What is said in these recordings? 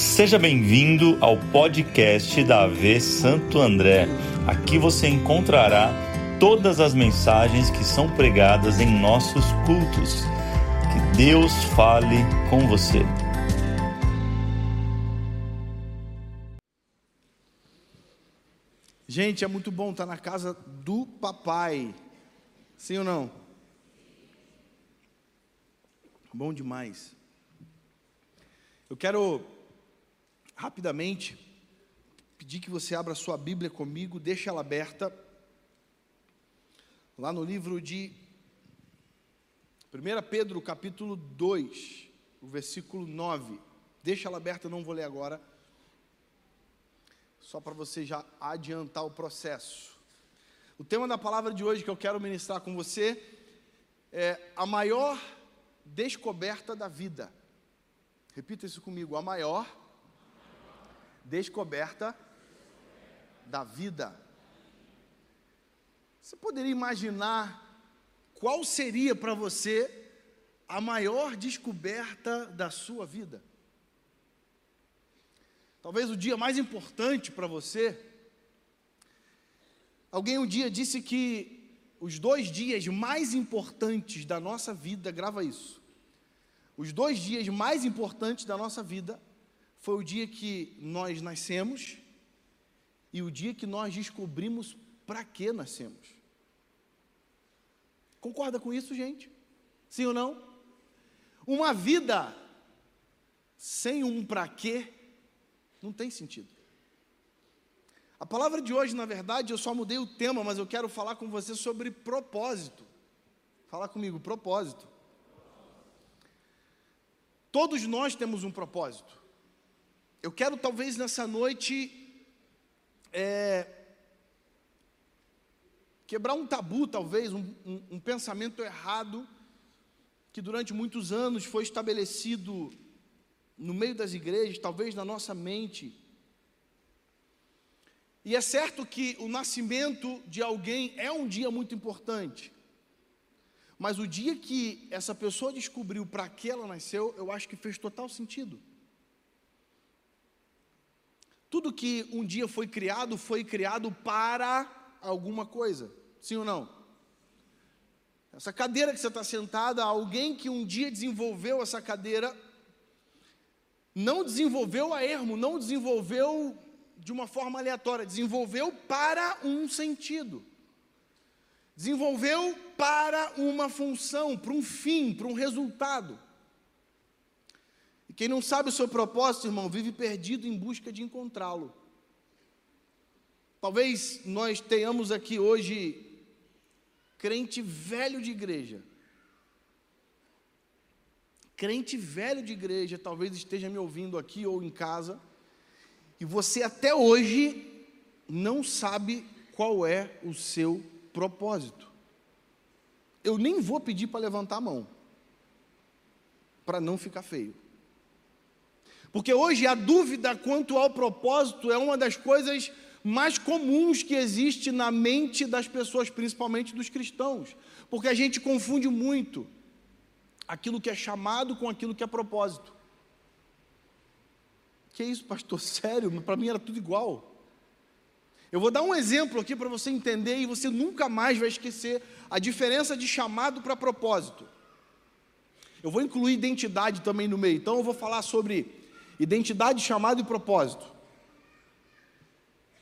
Seja bem-vindo ao podcast da AV Santo André. Aqui você encontrará todas as mensagens que são pregadas em nossos cultos. Que Deus fale com você. Gente, é muito bom estar na casa do papai. Sim ou não? Bom demais. Eu quero rapidamente pedir que você abra sua Bíblia comigo, deixe ela aberta lá no livro de 1 Pedro, capítulo 2, o versículo 9. Deixa ela aberta, não vou ler agora. Só para você já adiantar o processo. O tema da palavra de hoje que eu quero ministrar com você é a maior descoberta da vida. Repita isso comigo: a maior descoberta da vida. Você poderia imaginar qual seria para você a maior descoberta da sua vida? Talvez o dia mais importante para você. Alguém um dia disse que os dois dias mais importantes da nossa vida, grava isso os dois dias mais importantes da nossa vida foi o dia que nós nascemos e o dia que nós descobrimos para que nascemos. Concorda com isso, gente? Sim ou não? Uma vida sem um para quê não tem sentido. A palavra de hoje, na verdade, eu só mudei o tema, mas eu quero falar com você sobre propósito. Fala comigo, propósito. Todos nós temos um propósito. Eu quero, talvez, nessa noite, é, quebrar um tabu, talvez, um, um, um pensamento errado, que durante muitos anos foi estabelecido no meio das igrejas, talvez na nossa mente. E é certo que o nascimento de alguém é um dia muito importante. Mas o dia que essa pessoa descobriu para que ela nasceu, eu acho que fez total sentido. Tudo que um dia foi criado, foi criado para alguma coisa. Sim ou não? Essa cadeira que você está sentada, alguém que um dia desenvolveu essa cadeira, não desenvolveu a ermo, não desenvolveu de uma forma aleatória, desenvolveu para um sentido desenvolveu para uma função, para um fim, para um resultado. Quem não sabe o seu propósito, irmão, vive perdido em busca de encontrá-lo. Talvez nós tenhamos aqui hoje crente velho de igreja. Crente velho de igreja, talvez esteja me ouvindo aqui ou em casa, e você até hoje não sabe qual é o seu propósito. Eu nem vou pedir para levantar a mão, para não ficar feio. Porque hoje a dúvida quanto ao propósito é uma das coisas mais comuns que existe na mente das pessoas, principalmente dos cristãos, porque a gente confunde muito aquilo que é chamado com aquilo que é propósito. Que isso, pastor? Sério? Para mim era tudo igual. Eu vou dar um exemplo aqui para você entender e você nunca mais vai esquecer a diferença de chamado para propósito. Eu vou incluir identidade também no meio, então eu vou falar sobre identidade, chamado e propósito.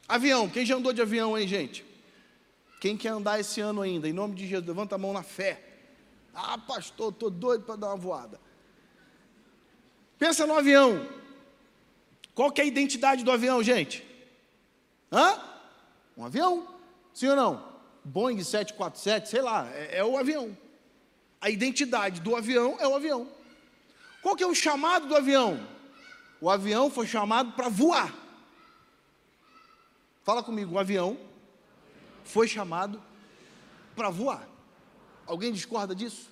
Avião, quem já andou de avião aí, gente? Quem quer andar esse ano ainda? Em nome de Jesus, levanta a mão na fé. Ah, pastor, estou doido para dar uma voada. Pensa no avião. Qual que é a identidade do avião, gente? Hã? Um avião, sim ou não? Boeing 747, sei lá, é, é o avião. A identidade do avião é o avião. Qual que é o chamado do avião? O avião foi chamado para voar. Fala comigo, o avião foi chamado para voar. Alguém discorda disso?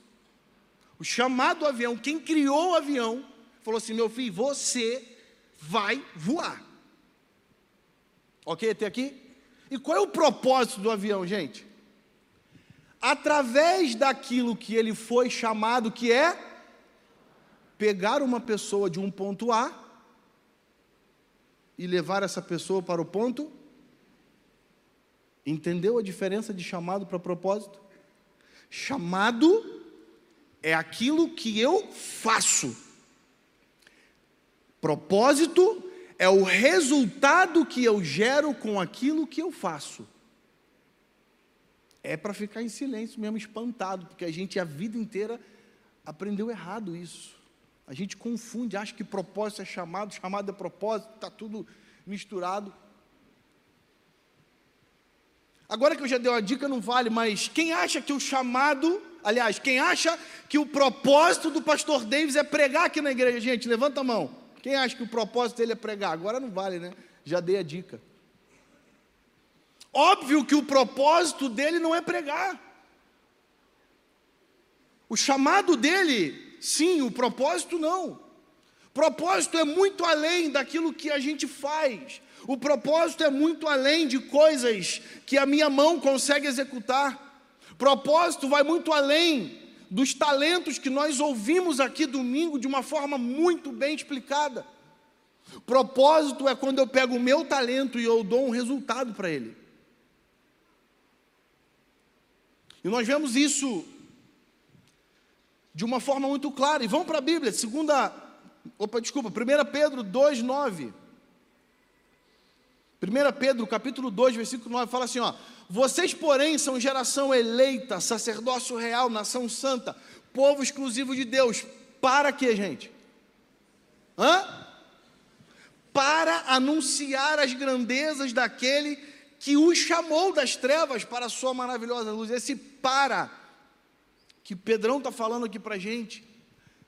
O chamado do avião, quem criou o avião, falou assim: meu filho, você vai voar. Ok até aqui? E qual é o propósito do avião, gente? Através daquilo que ele foi chamado, que é pegar uma pessoa de um ponto A e levar essa pessoa para o ponto? Entendeu a diferença de chamado para propósito? Chamado é aquilo que eu faço. Propósito é o resultado que eu gero com aquilo que eu faço. É para ficar em silêncio mesmo, espantado, porque a gente a vida inteira aprendeu errado isso. A gente confunde, acha que propósito é chamado, chamado é propósito, está tudo misturado. Agora que eu já dei uma dica, não vale, mas quem acha que o chamado, aliás, quem acha que o propósito do pastor Davis é pregar aqui na igreja, gente, levanta a mão. Quem acha que o propósito dele é pregar? Agora não vale, né? Já dei a dica. Óbvio que o propósito dele não é pregar. O chamado dele, sim, o propósito não. Propósito é muito além daquilo que a gente faz. O propósito é muito além de coisas que a minha mão consegue executar. Propósito vai muito além dos talentos que nós ouvimos aqui domingo de uma forma muito bem explicada. Propósito é quando eu pego o meu talento e eu dou um resultado para ele. E nós vemos isso de uma forma muito clara. E vamos para a Bíblia, segunda, opa, desculpa, 1 Pedro 2, 9. 1 Pedro, capítulo 2, versículo 9, fala assim: ó, vocês, porém, são geração eleita, sacerdócio real, nação santa, povo exclusivo de Deus. Para quê, gente? Hã? Para anunciar as grandezas daquele que os chamou das trevas para a sua maravilhosa luz. Esse para que Pedrão está falando aqui para a gente,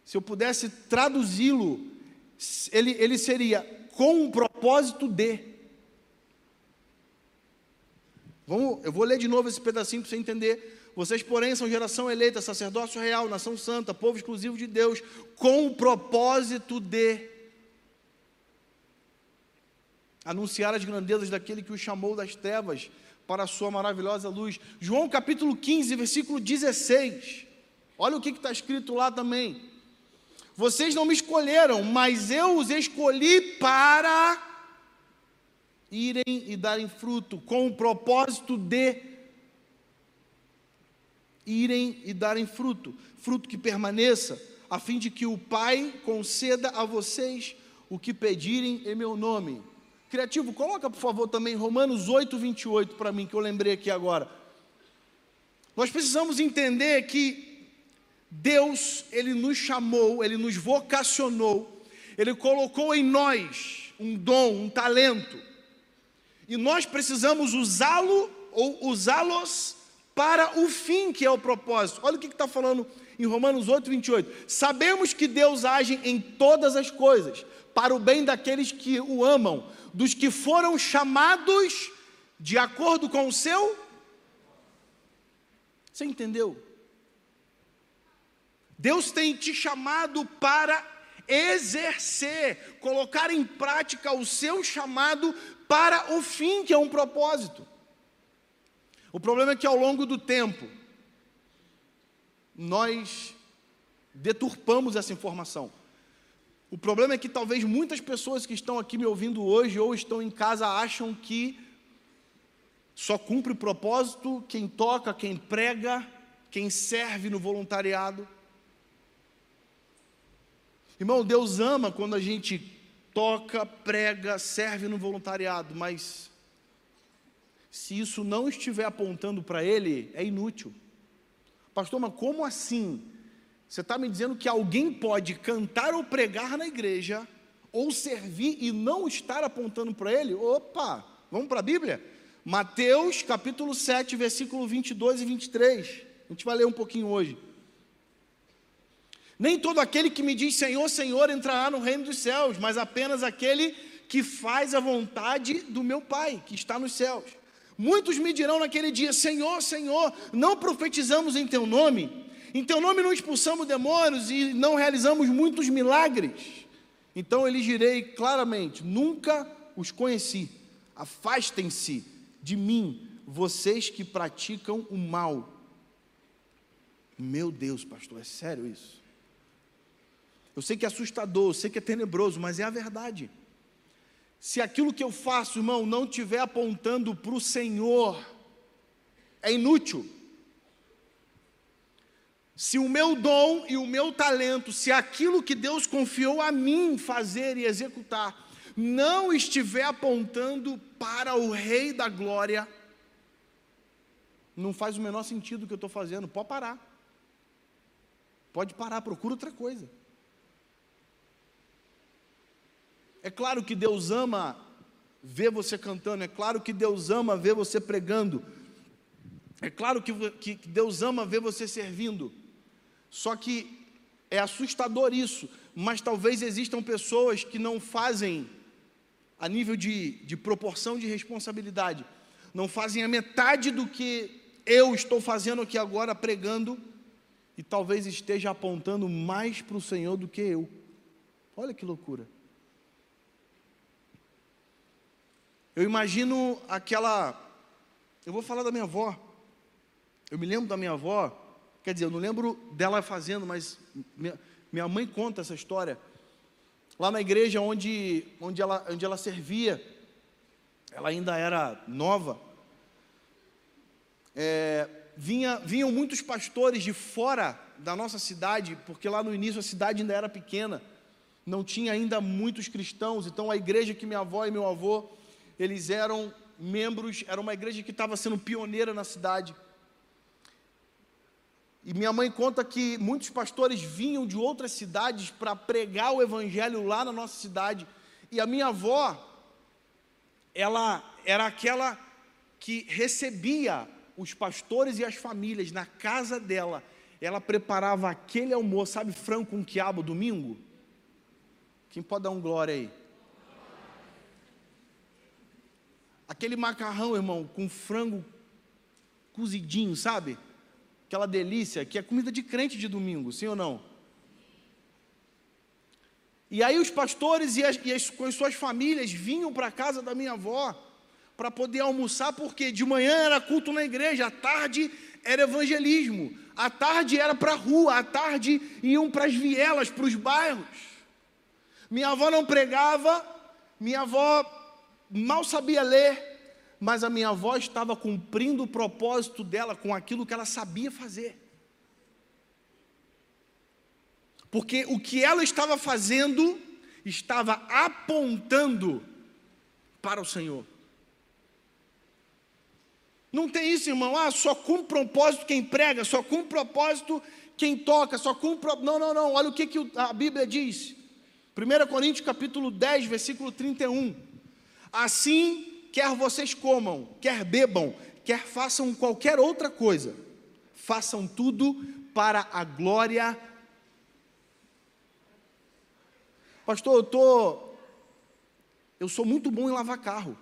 se eu pudesse traduzi-lo, ele, ele seria com o propósito de. Vamos, eu vou ler de novo esse pedacinho para você entender. Vocês, porém, são geração eleita, sacerdócio real, nação santa, povo exclusivo de Deus, com o propósito de anunciar as grandezas daquele que o chamou das trevas para a sua maravilhosa luz. João capítulo 15, versículo 16. Olha o que está escrito lá também. Vocês não me escolheram, mas eu os escolhi para irem e darem fruto, com o propósito de irem e darem fruto, fruto que permaneça, a fim de que o Pai conceda a vocês o que pedirem em meu nome. Criativo, coloca por favor também Romanos 8, 28 para mim, que eu lembrei aqui agora. Nós precisamos entender que Deus, Ele nos chamou, Ele nos vocacionou, Ele colocou em nós um dom, um talento, e nós precisamos usá-lo ou usá-los para o fim que é o propósito. Olha o que está falando em Romanos 8, 28. Sabemos que Deus age em todas as coisas, para o bem daqueles que o amam, dos que foram chamados de acordo com o seu. Você entendeu? Deus tem te chamado para exercer, colocar em prática o seu chamado para o fim, que é um propósito. O problema é que ao longo do tempo, nós deturpamos essa informação. O problema é que talvez muitas pessoas que estão aqui me ouvindo hoje ou estão em casa acham que só cumpre o propósito quem toca, quem prega, quem serve no voluntariado. Irmão, Deus ama quando a gente toca, prega, serve no voluntariado, mas se isso não estiver apontando para ele, é inútil. Pastor, mas como assim? Você está me dizendo que alguém pode cantar ou pregar na igreja, ou servir e não estar apontando para ele? Opa, vamos para a Bíblia? Mateus capítulo 7, versículo 22 e 23. A gente vai ler um pouquinho hoje. Nem todo aquele que me diz Senhor, Senhor entrará no reino dos céus, mas apenas aquele que faz a vontade do meu Pai, que está nos céus. Muitos me dirão naquele dia: Senhor, Senhor, não profetizamos em teu nome, em teu nome não expulsamos demônios e não realizamos muitos milagres. Então eu lhes direi claramente: nunca os conheci, afastem-se de mim, vocês que praticam o mal. Meu Deus, pastor, é sério isso? Eu sei que é assustador, eu sei que é tenebroso, mas é a verdade. se aquilo que eu faço, irmão, não estiver apontando para o Senhor, é inútil. Se o meu dom e o meu talento, se aquilo que Deus confiou a mim fazer e executar, não estiver apontando para o Rei da Glória, não faz o menor sentido o que eu estou fazendo. Pode parar. Pode parar, procura outra coisa. É claro que Deus ama ver você cantando, é claro que Deus ama ver você pregando, é claro que, que Deus ama ver você servindo. Só que é assustador isso, mas talvez existam pessoas que não fazem a nível de, de proporção de responsabilidade, não fazem a metade do que eu estou fazendo aqui agora, pregando, e talvez esteja apontando mais para o Senhor do que eu. Olha que loucura. Eu imagino aquela. Eu vou falar da minha avó. Eu me lembro da minha avó, quer dizer, eu não lembro dela fazendo, mas minha, minha mãe conta essa história lá na igreja onde, onde, ela, onde ela servia, ela ainda era nova, é, vinha, vinham muitos pastores de fora da nossa cidade, porque lá no início a cidade ainda era pequena, não tinha ainda muitos cristãos, então a igreja que minha avó e meu avô, eles eram membros, era uma igreja que estava sendo pioneira na cidade. E minha mãe conta que muitos pastores vinham de outras cidades para pregar o evangelho lá na nossa cidade. E a minha avó, ela era aquela que recebia os pastores e as famílias na casa dela. Ela preparava aquele almoço, sabe, frango com quiabo domingo? Quem pode dar um glória aí? Aquele macarrão, irmão, com frango cozidinho, sabe? aquela delícia que é comida de crente de domingo, sim ou não? E aí os pastores e, as, e as, com as suas famílias vinham para a casa da minha avó para poder almoçar, porque de manhã era culto na igreja, à tarde era evangelismo, à tarde era para a rua, à tarde iam para as vielas, para os bairros. Minha avó não pregava, minha avó mal sabia ler, mas a minha avó estava cumprindo o propósito dela com aquilo que ela sabia fazer. Porque o que ela estava fazendo estava apontando para o Senhor. Não tem isso, irmão. Ah, só cumpre propósito quem prega, só cumpre propósito quem toca, só cumpre. Não, não, não. Olha o que, que a Bíblia diz. 1 Coríntios capítulo 10, versículo 31. Assim quer vocês comam, quer bebam, quer façam qualquer outra coisa, façam tudo para a glória. Pastor, eu tô eu sou muito bom em lavar carro.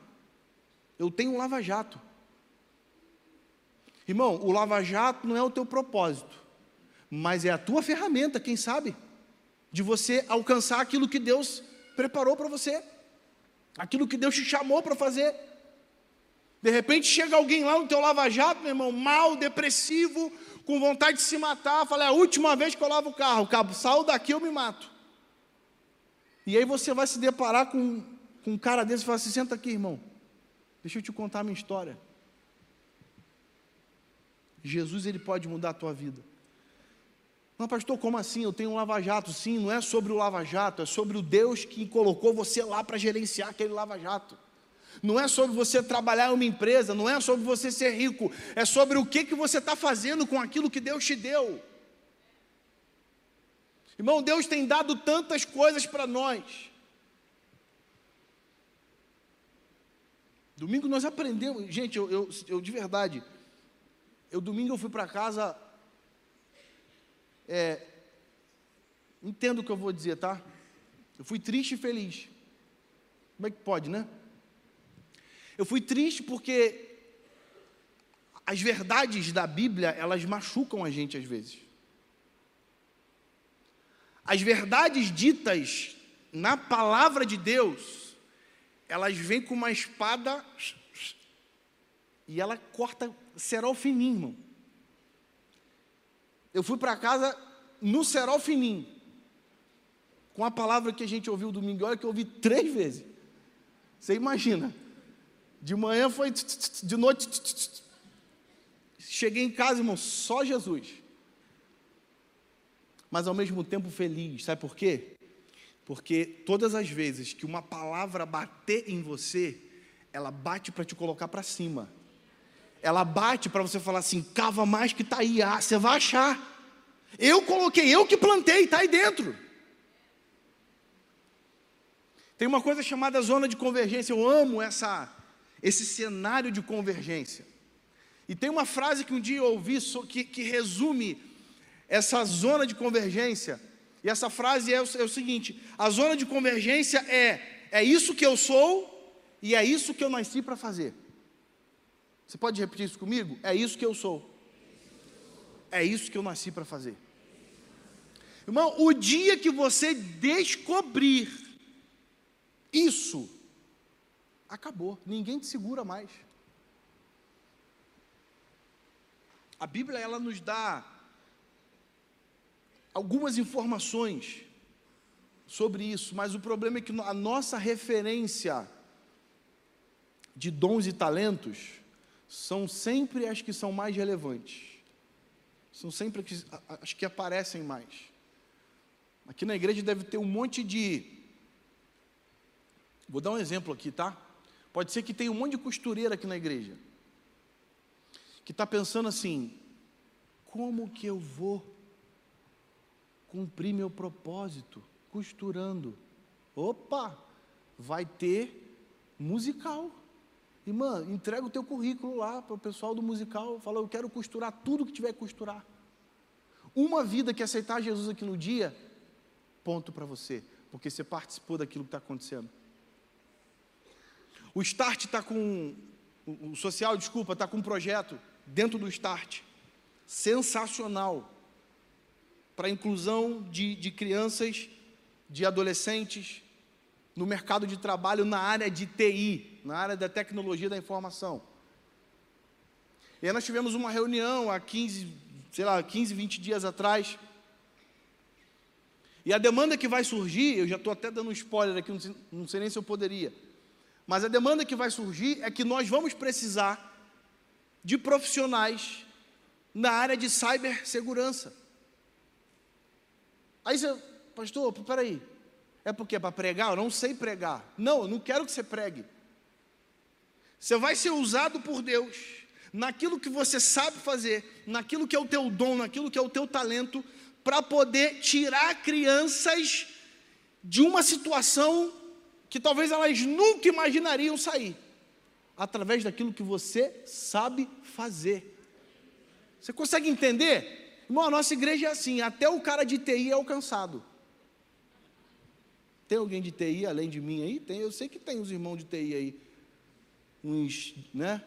Eu tenho um lava-jato. Irmão, o lava-jato não é o teu propósito, mas é a tua ferramenta, quem sabe, de você alcançar aquilo que Deus preparou para você aquilo que Deus te chamou para fazer. De repente chega alguém lá no teu lava-jato, meu irmão, mal, depressivo, com vontade de se matar. Fala, é a última vez que eu lavo o carro, cabo, saio daqui eu me mato. E aí você vai se deparar com, com um cara desse e fala assim: senta aqui, irmão, deixa eu te contar a minha história. Jesus, ele pode mudar a tua vida. Mas, pastor, como assim? Eu tenho um lava-jato. Sim, não é sobre o lava-jato, é sobre o Deus que colocou você lá para gerenciar aquele lava-jato. Não é sobre você trabalhar em uma empresa, não é sobre você ser rico, é sobre o que, que você está fazendo com aquilo que Deus te deu. Irmão, Deus tem dado tantas coisas para nós. Domingo nós aprendemos, gente, eu, eu, eu de verdade, eu domingo eu fui para casa é, entendo o que eu vou dizer, tá? Eu fui triste e feliz. Como é que pode, né? Eu fui triste porque as verdades da Bíblia, elas machucam a gente às vezes. As verdades ditas na palavra de Deus, elas vêm com uma espada e ela corta o fininho, irmão. Eu fui para casa no cerol fininho, com a palavra que a gente ouviu domingo, olha que eu ouvi três vezes. Você imagina. De manhã foi, de noite. Cheguei em casa, irmão, só Jesus. Mas ao mesmo tempo feliz. Sabe por quê? Porque todas as vezes que uma palavra bater em você, ela bate para te colocar para cima. Ela bate para você falar assim: cava mais que está aí, ah, você vai achar. Eu coloquei, eu que plantei, está aí dentro. Tem uma coisa chamada zona de convergência. Eu amo essa, esse cenário de convergência. E tem uma frase que um dia eu ouvi que, que resume essa zona de convergência. E essa frase é o, é o seguinte: a zona de convergência é é isso que eu sou e é isso que eu nasci para fazer. Você pode repetir isso comigo? É isso que eu sou. É isso que eu nasci para fazer. Irmão, o dia que você descobrir isso, acabou. Ninguém te segura mais. A Bíblia ela nos dá algumas informações sobre isso, mas o problema é que a nossa referência de dons e talentos são sempre as que são mais relevantes. São sempre as que aparecem mais. Aqui na igreja deve ter um monte de. Vou dar um exemplo aqui, tá? Pode ser que tenha um monte de costureira aqui na igreja. Que está pensando assim: como que eu vou cumprir meu propósito costurando? Opa, vai ter musical. Irmã, entrega o teu currículo lá para o pessoal do musical. Fala, eu quero costurar tudo que tiver que costurar. Uma vida que aceitar Jesus aqui no dia, ponto para você, porque você participou daquilo que está acontecendo. O Start está com, o social, desculpa, está com um projeto dentro do Start, sensacional, para a inclusão de, de crianças, de adolescentes, no mercado de trabalho na área de TI, na área da tecnologia da informação. E aí nós tivemos uma reunião há 15, sei lá, 15, 20 dias atrás. E a demanda que vai surgir, eu já estou até dando um spoiler aqui, não sei, não sei nem se eu poderia. Mas a demanda que vai surgir é que nós vamos precisar de profissionais na área de cibersegurança. Aí você, pastor, peraí, é porque é para pregar? Eu não sei pregar. Não, eu não quero que você pregue. Você vai ser usado por Deus naquilo que você sabe fazer, naquilo que é o teu dom, naquilo que é o teu talento, para poder tirar crianças de uma situação que talvez elas nunca imaginariam sair, através daquilo que você sabe fazer. Você consegue entender? Irmão, a nossa igreja é assim, até o cara de TI é alcançado. Tem alguém de TI além de mim aí? Tem, eu sei que tem os irmãos de TI aí uns né,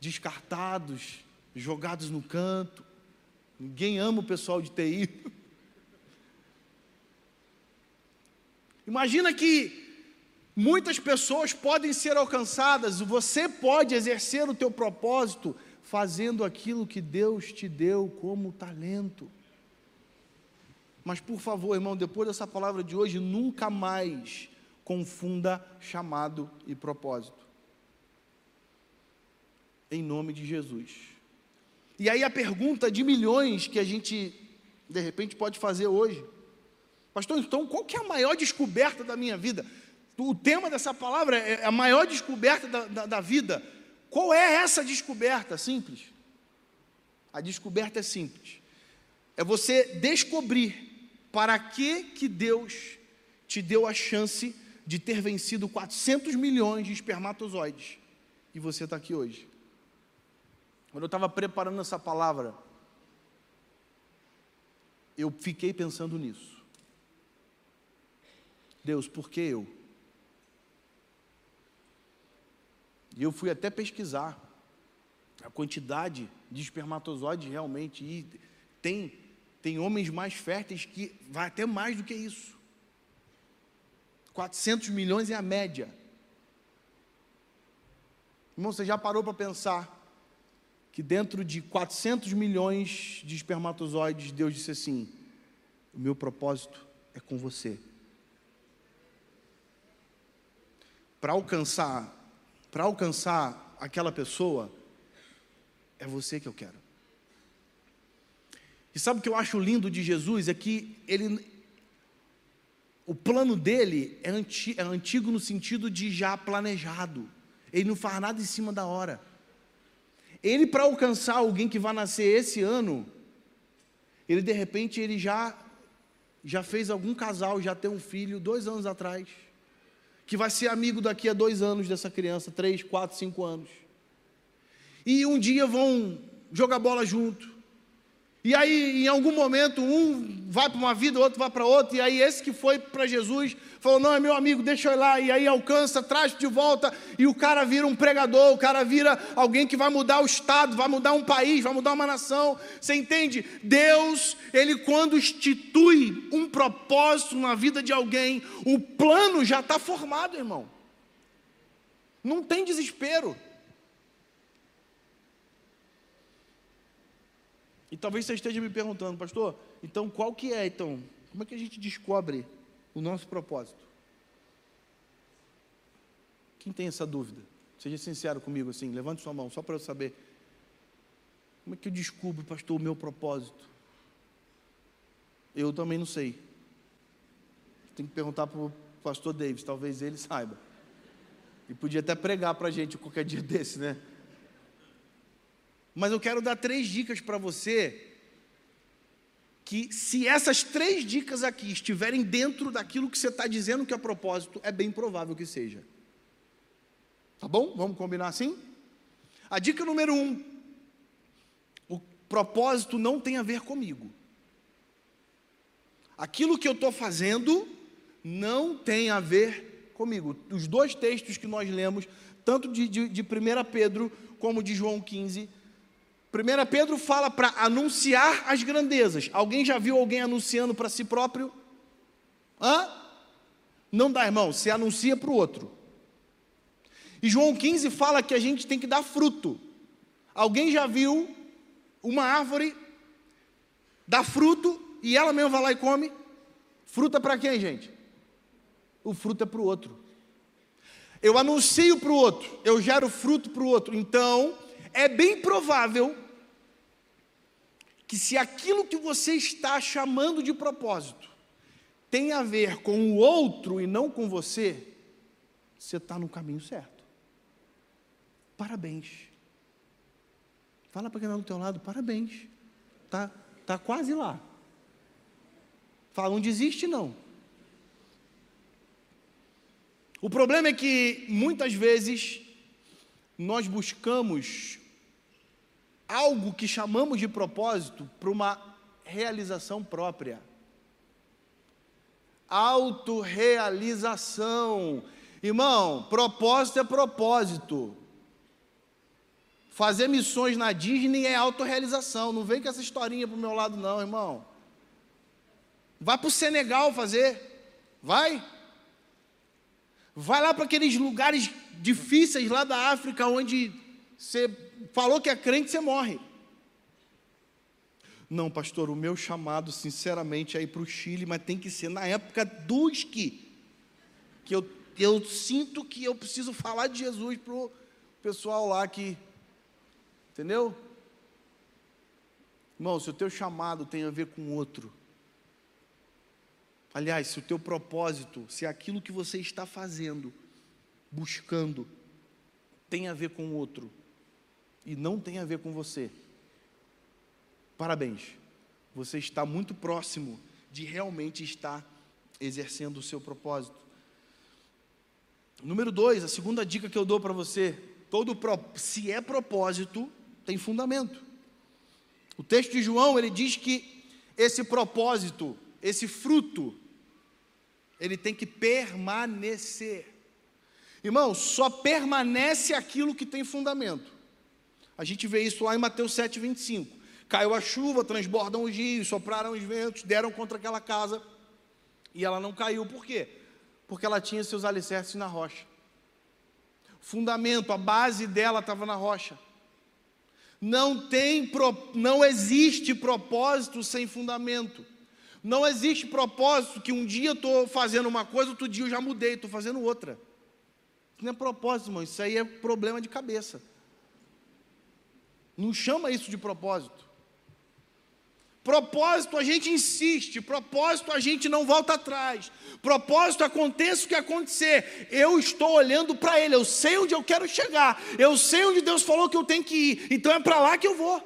descartados, jogados no canto. Ninguém ama o pessoal de TI. Imagina que muitas pessoas podem ser alcançadas, você pode exercer o teu propósito fazendo aquilo que Deus te deu como talento. Mas por favor, irmão, depois dessa palavra de hoje, nunca mais confunda chamado e propósito em nome de Jesus. E aí a pergunta de milhões que a gente de repente pode fazer hoje, pastor, então qual que é a maior descoberta da minha vida? O tema dessa palavra é a maior descoberta da, da, da vida. Qual é essa descoberta? Simples. A descoberta é simples. É você descobrir para que que Deus te deu a chance de ter vencido 400 milhões de espermatozoides e você está aqui hoje. Quando eu estava preparando essa palavra, eu fiquei pensando nisso. Deus, por que eu? E eu fui até pesquisar a quantidade de espermatozoides realmente. E tem, tem homens mais férteis que vai até mais do que isso. 400 milhões é a média. Irmão, você já parou para pensar que dentro de 400 milhões de espermatozoides, Deus disse assim: O meu propósito é com você. para alcançar, para alcançar aquela pessoa, é você que eu quero. E sabe o que eu acho lindo de Jesus? É que ele, o plano dele é, é antigo no sentido de já planejado. Ele não faz nada em cima da hora. Ele, para alcançar alguém que vai nascer esse ano, ele de repente ele já já fez algum casal já ter um filho dois anos atrás, que vai ser amigo daqui a dois anos dessa criança, três, quatro, cinco anos. E um dia vão jogar bola junto. E aí, em algum momento, um vai para uma vida, outro vai para outra, e aí esse que foi para Jesus falou: Não, é meu amigo, deixa eu ir lá. E aí alcança, traz de volta, e o cara vira um pregador, o cara vira alguém que vai mudar o estado, vai mudar um país, vai mudar uma nação. Você entende? Deus, ele quando institui um propósito na vida de alguém, o plano já está formado, irmão. Não tem desespero. E talvez você esteja me perguntando, pastor, então qual que é, então? Como é que a gente descobre o nosso propósito? Quem tem essa dúvida? Seja sincero comigo assim, levante sua mão, só para eu saber. Como é que eu descubro, pastor, o meu propósito? Eu também não sei. Tem que perguntar para o pastor Davis, talvez ele saiba. E podia até pregar para a gente qualquer dia desse, né? Mas eu quero dar três dicas para você que se essas três dicas aqui estiverem dentro daquilo que você está dizendo que é propósito, é bem provável que seja. Tá bom? Vamos combinar assim? A dica número um: o propósito não tem a ver comigo. Aquilo que eu estou fazendo não tem a ver comigo. Os dois textos que nós lemos, tanto de, de, de 1 Pedro como de João 15, 1 Pedro fala para anunciar as grandezas. Alguém já viu alguém anunciando para si próprio? Hã? Não dá, irmão, você anuncia para o outro. E João 15 fala que a gente tem que dar fruto. Alguém já viu uma árvore dar fruto e ela mesma vai lá e come? Fruta para quem, gente? O fruto é para o outro. Eu anuncio para o outro, eu gero fruto para o outro. Então, é bem provável que se aquilo que você está chamando de propósito tem a ver com o outro e não com você, você está no caminho certo. Parabéns. Fala para quem está do teu lado, parabéns. Tá, tá quase lá. Fala, não desiste não. O problema é que muitas vezes nós buscamos algo que chamamos de propósito para uma realização própria. Autorrealização. Irmão, propósito é propósito. Fazer missões na Disney é autorrealização. Não vem com essa historinha para o meu lado, não, irmão. Vai para o Senegal fazer. Vai. Vai lá para aqueles lugares difíceis lá da África, onde você falou que é crente, você morre. Não, pastor, o meu chamado, sinceramente, é ir para o Chile, mas tem que ser na época do esqui. Que eu, eu sinto que eu preciso falar de Jesus para o pessoal lá que. Entendeu? Irmão, se o teu chamado tem a ver com outro, aliás, se o teu propósito, se aquilo que você está fazendo, buscando, tem a ver com outro e não tem a ver com você, parabéns, você está muito próximo de realmente estar exercendo o seu propósito. Número dois, a segunda dica que eu dou para você: todo se é propósito, tem fundamento. O texto de João ele diz que esse propósito, esse fruto, ele tem que permanecer. Irmão, só permanece aquilo que tem fundamento. A gente vê isso lá em Mateus 7, 25. Caiu a chuva, transbordam os rios, sopraram os ventos, deram contra aquela casa e ela não caiu. Por quê? Porque ela tinha seus alicerces na rocha. Fundamento, a base dela estava na rocha. Não tem, não existe propósito sem fundamento. Não existe propósito que um dia eu estou fazendo uma coisa, outro dia eu já mudei, estou fazendo outra. não é propósito, irmão, isso aí é problema de cabeça. Não chama isso de propósito. Propósito a gente insiste, propósito a gente não volta atrás. Propósito aconteça o que acontecer. Eu estou olhando para Ele, eu sei onde eu quero chegar, eu sei onde Deus falou que eu tenho que ir, então é para lá que eu vou.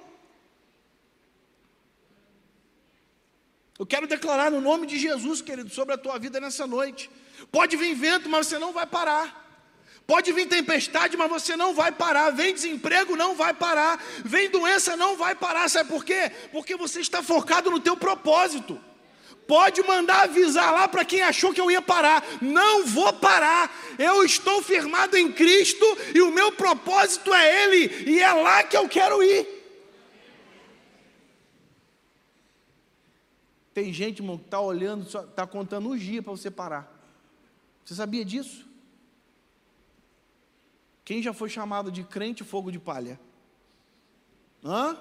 Eu quero declarar no nome de Jesus, querido, sobre a tua vida nessa noite. Pode vir vento, mas você não vai parar. Pode vir tempestade, mas você não vai parar. Vem desemprego, não vai parar. Vem doença, não vai parar. Sabe por quê? Porque você está focado no teu propósito. Pode mandar avisar lá para quem achou que eu ia parar. Não vou parar. Eu estou firmado em Cristo e o meu propósito é Ele. E é lá que eu quero ir. Tem gente, irmão, que está olhando, está contando um dia para você parar. Você sabia disso? Quem já foi chamado de crente fogo de palha? Hã?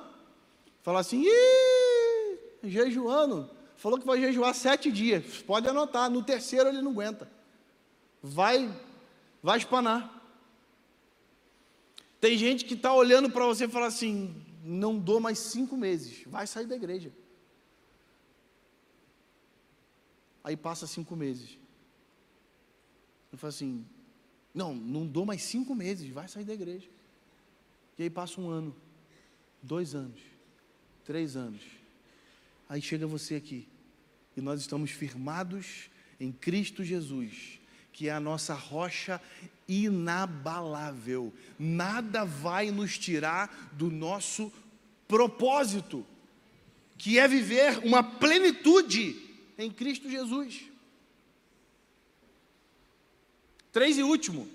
Fala assim, Ih, jejuando. Falou que vai jejuar sete dias. Pode anotar, no terceiro ele não aguenta. Vai, vai espanar. Tem gente que está olhando para você e fala assim: não dou mais cinco meses, vai sair da igreja. Aí passa cinco meses. Ele fala assim: não, não dou mais cinco meses, vai sair da igreja. E aí passa um ano, dois anos, três anos. Aí chega você aqui, e nós estamos firmados em Cristo Jesus, que é a nossa rocha inabalável. Nada vai nos tirar do nosso propósito, que é viver uma plenitude em Cristo Jesus. Três e último.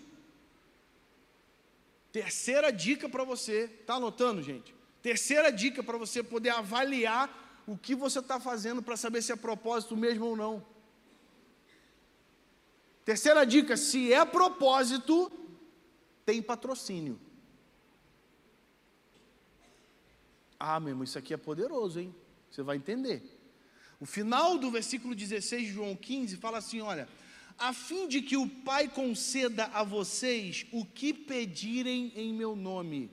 Terceira dica para você, está anotando, gente? Terceira dica para você poder avaliar o que você está fazendo para saber se é propósito mesmo ou não. Terceira dica: se é propósito, tem patrocínio. Ah, meu irmão, isso aqui é poderoso, hein? Você vai entender. O final do versículo 16 de João 15 fala assim: olha a fim de que o Pai conceda a vocês o que pedirem em meu nome.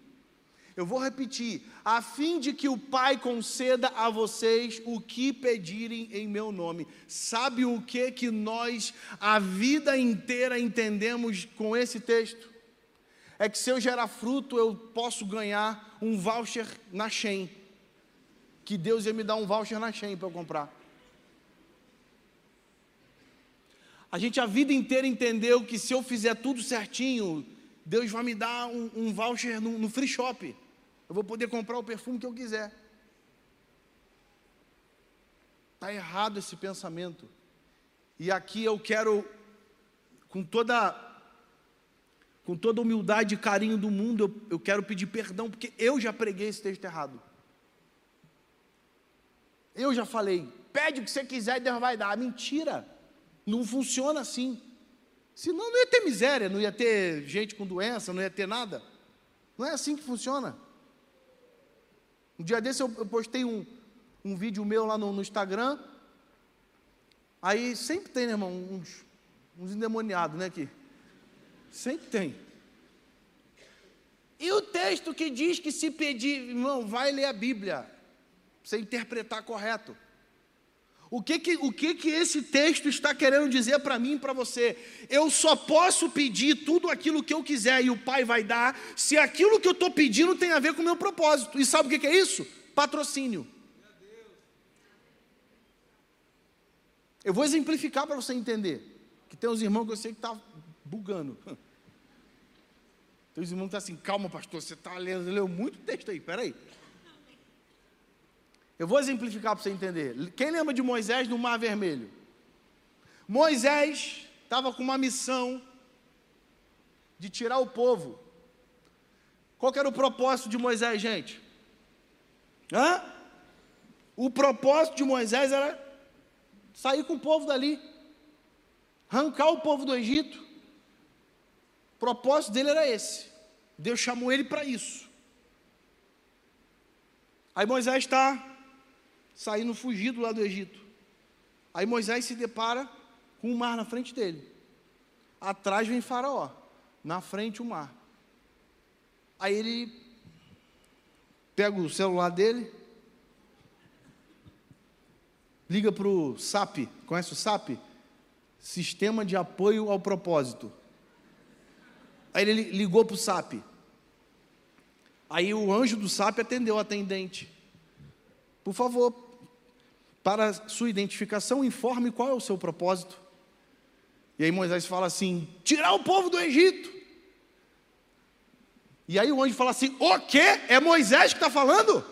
Eu vou repetir, a fim de que o Pai conceda a vocês o que pedirem em meu nome. Sabe o que que nós a vida inteira entendemos com esse texto? É que se eu gerar fruto, eu posso ganhar um voucher na Shen. Que Deus ia me dar um voucher na Shen para eu comprar. A gente a vida inteira entendeu que se eu fizer tudo certinho, Deus vai me dar um, um voucher no, no free shop. Eu vou poder comprar o perfume que eu quiser. Está errado esse pensamento. E aqui eu quero, com toda, com toda humildade e carinho do mundo, eu, eu quero pedir perdão, porque eu já preguei esse texto errado. Eu já falei, pede o que você quiser e Deus vai dar. Mentira. Não funciona assim. Senão não ia ter miséria, não ia ter gente com doença, não ia ter nada. Não é assim que funciona. Um dia desse eu, eu postei um, um vídeo meu lá no, no, Instagram. Aí sempre tem, né, irmão, uns, uns endemoniados, né, aqui. Sempre tem. E o texto que diz que se pedir, irmão, vai ler a Bíblia, para você interpretar correto. O que que, o que, que esse texto está querendo dizer para mim e para você? Eu só posso pedir tudo aquilo que eu quiser e o Pai vai dar, se aquilo que eu estou pedindo tem a ver com o meu propósito. E sabe o que, que é isso? Patrocínio. Eu vou exemplificar para você entender. Que tem uns irmãos que eu sei que estão tá bugando. Tem uns irmãos que estão tá assim, calma, pastor, você está lendo, leu muito texto aí, peraí. aí. Eu vou exemplificar para você entender. Quem lembra de Moisés no Mar Vermelho? Moisés estava com uma missão de tirar o povo. Qual era o propósito de Moisés, gente? Hã? O propósito de Moisés era sair com o povo dali, arrancar o povo do Egito. O propósito dele era esse. Deus chamou ele para isso. Aí Moisés está saindo fugido lá do Egito. Aí Moisés se depara com o mar na frente dele. Atrás vem Faraó. na frente o mar. Aí ele pega o celular dele, liga para o SAP, conhece o SAP? Sistema de Apoio ao Propósito. Aí ele ligou para o SAP. Aí o anjo do SAP atendeu a atendente. Por favor, para sua identificação, informe qual é o seu propósito. E aí Moisés fala assim: tirar o povo do Egito. E aí o anjo fala assim: o quê? É Moisés que está falando?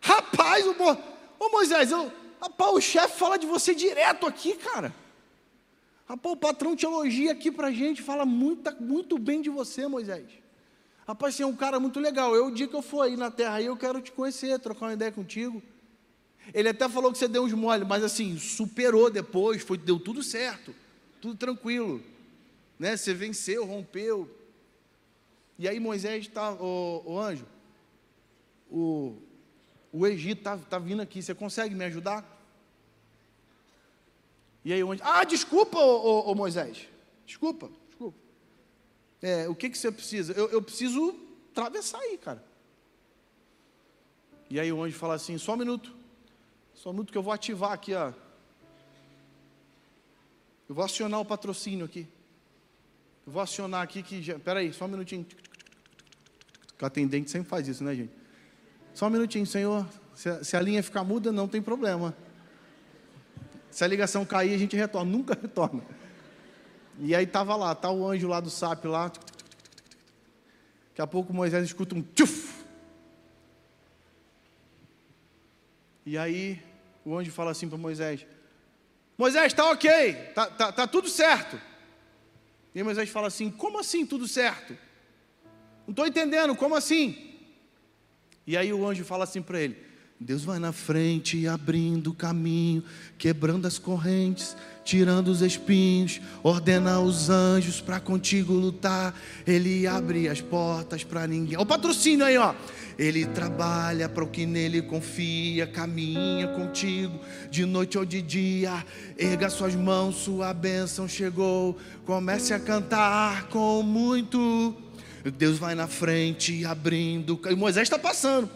Rapaz, o Mo... Ô Moisés, eu... Rapaz, o chefe fala de você direto aqui, cara. Rapaz, o patrão te elogia aqui pra gente, fala muito, muito bem de você, Moisés. Rapaz, você é um cara muito legal. Eu, o dia que eu for aí na terra, eu quero te conhecer, trocar uma ideia contigo. Ele até falou que você deu uns mole, mas assim, superou depois, foi, deu tudo certo, tudo tranquilo. Né? Você venceu, rompeu. E aí Moisés está, o, anjo, o, o Egito está tá vindo aqui, você consegue me ajudar? E aí o anjo, ah, desculpa, ô Moisés, desculpa, desculpa. É, o que, que você precisa? Eu, eu preciso atravessar aí, cara. E aí o anjo fala assim, só um minuto. Só um minuto que eu vou ativar aqui, ó. Eu vou acionar o patrocínio aqui. Eu vou acionar aqui que já. Pera aí, só um minutinho. O atendente sempre faz isso, né, gente? Só um minutinho, senhor. Se a, se a linha ficar muda, não tem problema. Se a ligação cair, a gente retorna. Nunca retorna. E aí estava lá, tá o anjo lá do SAP lá. Daqui a pouco Moisés escuta um tchuf. E aí o anjo fala assim para Moisés: Moisés, está ok, está tá, tá tudo certo. E Moisés fala assim: Como assim tudo certo? Não estou entendendo, como assim? E aí o anjo fala assim para ele: Deus vai na frente, abrindo o caminho, quebrando as correntes, tirando os espinhos, ordena os anjos para contigo lutar. Ele abre as portas para ninguém. Olha o patrocínio aí, ó. Ele trabalha para o que nele confia, caminha contigo de noite ou de dia. Erga suas mãos, sua bênção chegou. Comece a cantar com muito. Deus vai na frente, abrindo. E Moisés está passando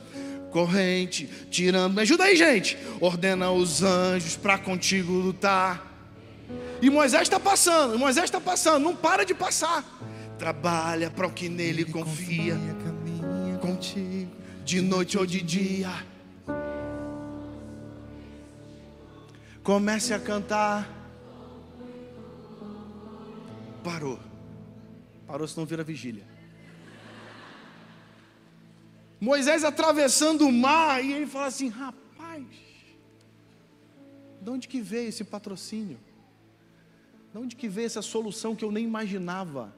corrente, tirando. Me ajuda aí, gente. Ordena os anjos para contigo lutar. E Moisés está passando, Moisés está passando, não para de passar. Trabalha para o que nele confia, caminha contigo, de noite ou de dia. Comece a cantar. Parou. Parou, senão vira vigília. Moisés atravessando o mar, e ele fala assim: rapaz, de onde que veio esse patrocínio? De onde que veio essa solução que eu nem imaginava?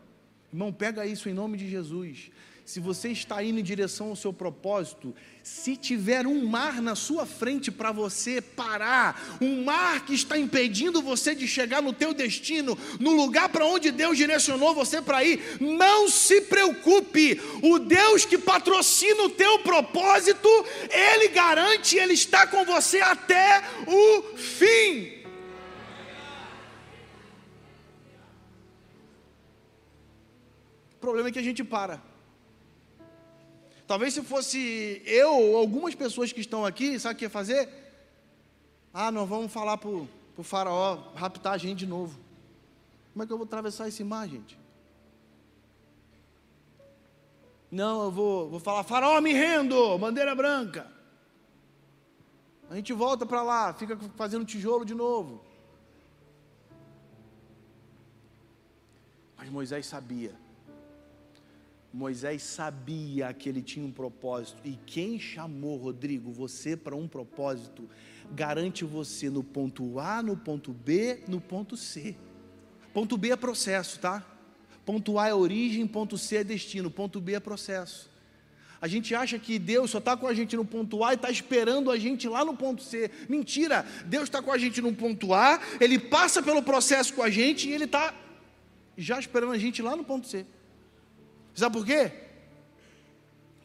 Irmão, pega isso em nome de Jesus se você está indo em direção ao seu propósito, se tiver um mar na sua frente para você parar, um mar que está impedindo você de chegar no teu destino, no lugar para onde Deus direcionou você para ir, não se preocupe. O Deus que patrocina o teu propósito, ele garante, ele está com você até o fim. O problema é que a gente para. Talvez se fosse eu ou algumas pessoas que estão aqui, sabe o que ia fazer? Ah, nós vamos falar para o faraó raptar a gente de novo. Como é que eu vou atravessar esse mar, gente? Não, eu vou, vou falar, faraó, me rendo, bandeira branca. A gente volta para lá, fica fazendo tijolo de novo. Mas Moisés sabia Moisés sabia que ele tinha um propósito. E quem chamou, Rodrigo, você para um propósito, garante você no ponto A, no ponto B, no ponto C. Ponto B é processo, tá? Ponto A é origem, ponto C é destino, ponto B é processo. A gente acha que Deus só está com a gente no ponto A e está esperando a gente lá no ponto C. Mentira! Deus está com a gente no ponto A, Ele passa pelo processo com a gente e Ele está já esperando a gente lá no ponto C. Sabe por quê?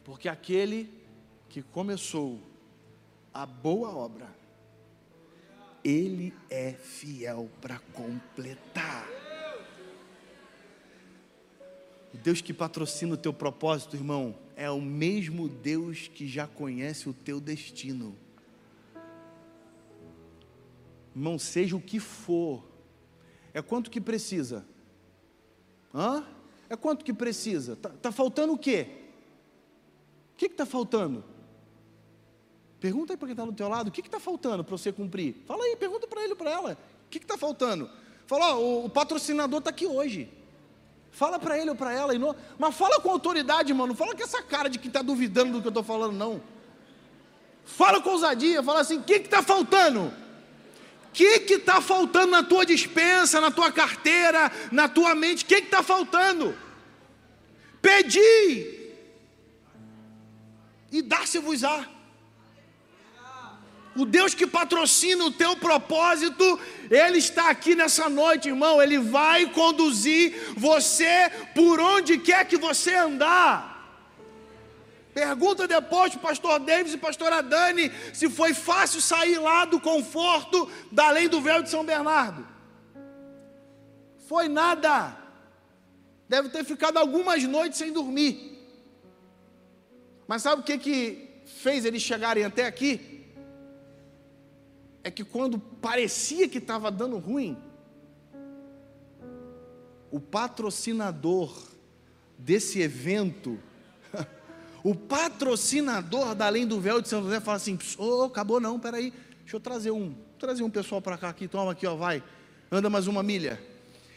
Porque aquele que começou a boa obra, ele é fiel para completar. O Deus que patrocina o teu propósito, irmão, é o mesmo Deus que já conhece o teu destino. Irmão, seja o que for, é quanto que precisa? Hã? É quanto que precisa? Tá, tá faltando o quê? O que está faltando? Pergunta aí para quem está do teu lado, o que está faltando para você cumprir? Fala aí, pergunta para ele ou para ela. O que está faltando? Fala, ó, o, patrocinador está aqui hoje. Fala para ele ou para ela. Não, mas fala com autoridade, mano. Fala com essa cara de que está duvidando do que eu estou falando, não. Fala com ousadia. Fala assim: o que está faltando? O que está faltando na tua dispensa, na tua carteira, na tua mente? O que está faltando? Pedi e dá-se-vos-á. O Deus que patrocina o teu propósito, Ele está aqui nessa noite, irmão. Ele vai conduzir você por onde quer que você andar. Pergunta depois para o pastor Davis e pastora Dani se foi fácil sair lá do conforto da além do véu de São Bernardo. Foi nada. Deve ter ficado algumas noites sem dormir. Mas sabe o que, que fez eles chegarem até aqui? é que quando parecia que estava dando ruim, o patrocinador desse evento, o patrocinador da Além do Véu de São José fala assim: acabou não, peraí, deixa eu trazer um, trazer um pessoal para cá aqui, toma aqui, ó, vai, anda mais uma milha.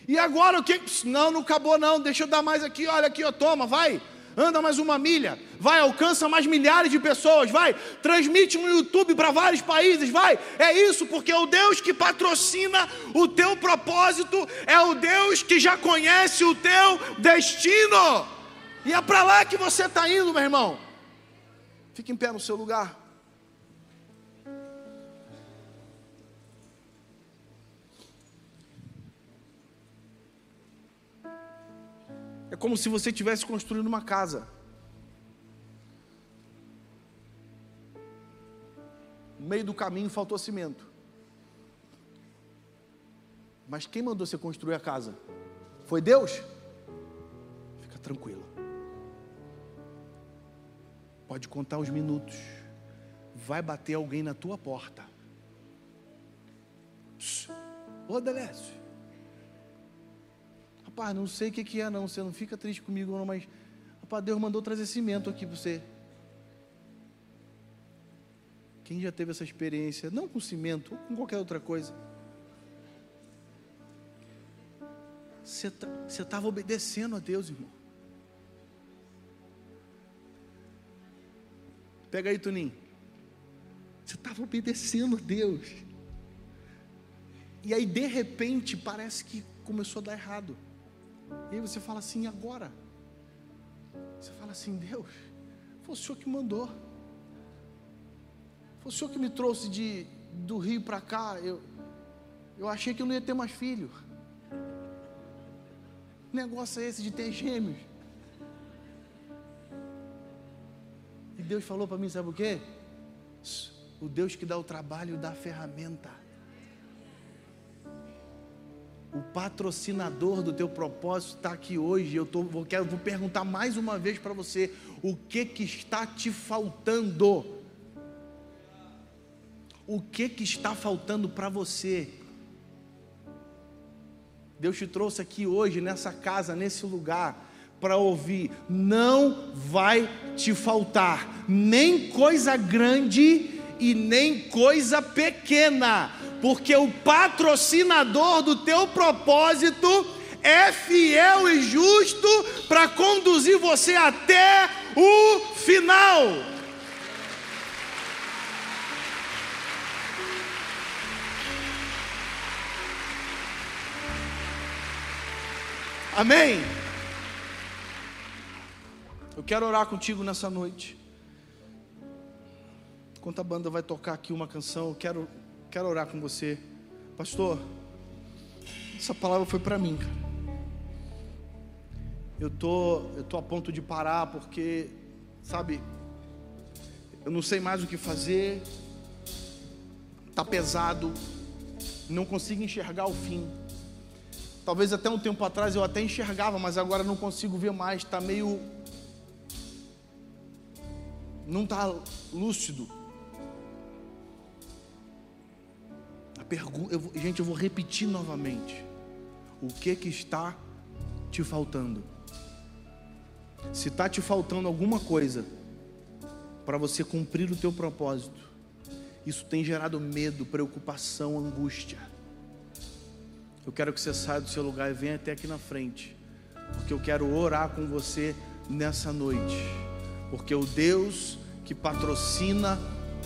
E agora o que? Não, não acabou não, deixa eu dar mais aqui, olha aqui, ó, toma, vai anda mais uma milha, vai, alcança mais milhares de pessoas, vai, transmite no YouTube para vários países, vai. É isso, porque o Deus que patrocina o teu propósito é o Deus que já conhece o teu destino. E é para lá que você está indo, meu irmão. Fique em pé no seu lugar. É como se você estivesse construindo uma casa. No meio do caminho faltou cimento. Mas quem mandou você construir a casa? Foi Deus? Fica tranquilo. Pode contar os minutos. Vai bater alguém na tua porta. Ô Delésio, Rapaz, não sei o que, que é, não. Você não fica triste comigo, não, mas. Rapaz, Deus mandou trazer cimento aqui para você. Quem já teve essa experiência? Não com cimento, ou com qualquer outra coisa. Você tá, estava obedecendo a Deus, irmão. Pega aí, Toninho. Você estava obedecendo a Deus. E aí, de repente, parece que começou a dar errado. E aí você fala assim, agora? Você fala assim, Deus, foi o Senhor que mandou. Foi o Senhor que me trouxe de, do Rio para cá. Eu, eu achei que eu não ia ter mais filho. Negócio é esse de ter gêmeos? E Deus falou para mim, sabe o quê? O Deus que dá o trabalho dá a ferramenta o patrocinador do teu propósito está aqui hoje. Eu tô, vou, quero, vou perguntar mais uma vez para você: o que, que está te faltando? O que, que está faltando para você? Deus te trouxe aqui hoje, nessa casa, nesse lugar, para ouvir: não vai te faltar nem coisa grande e nem coisa pequena porque o patrocinador do teu propósito é fiel e justo para conduzir você até o final. Amém? Eu quero orar contigo nessa noite. Enquanto a banda vai tocar aqui uma canção, eu quero Quero orar com você. Pastor, essa palavra foi para mim, cara. Eu tô, eu tô a ponto de parar porque, sabe, eu não sei mais o que fazer. Tá pesado. Não consigo enxergar o fim. Talvez até um tempo atrás eu até enxergava, mas agora não consigo ver mais, está meio. Não está lúcido. A pergunta, eu, gente, eu vou repetir novamente. O que que está te faltando? Se está te faltando alguma coisa para você cumprir o teu propósito, isso tem gerado medo, preocupação, angústia. Eu quero que você saia do seu lugar e venha até aqui na frente, porque eu quero orar com você nessa noite, porque o Deus que patrocina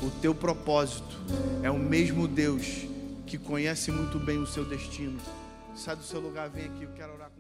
o teu propósito é o mesmo Deus que conhece muito bem o seu destino. Sai do seu lugar, vem aqui, eu quero orar.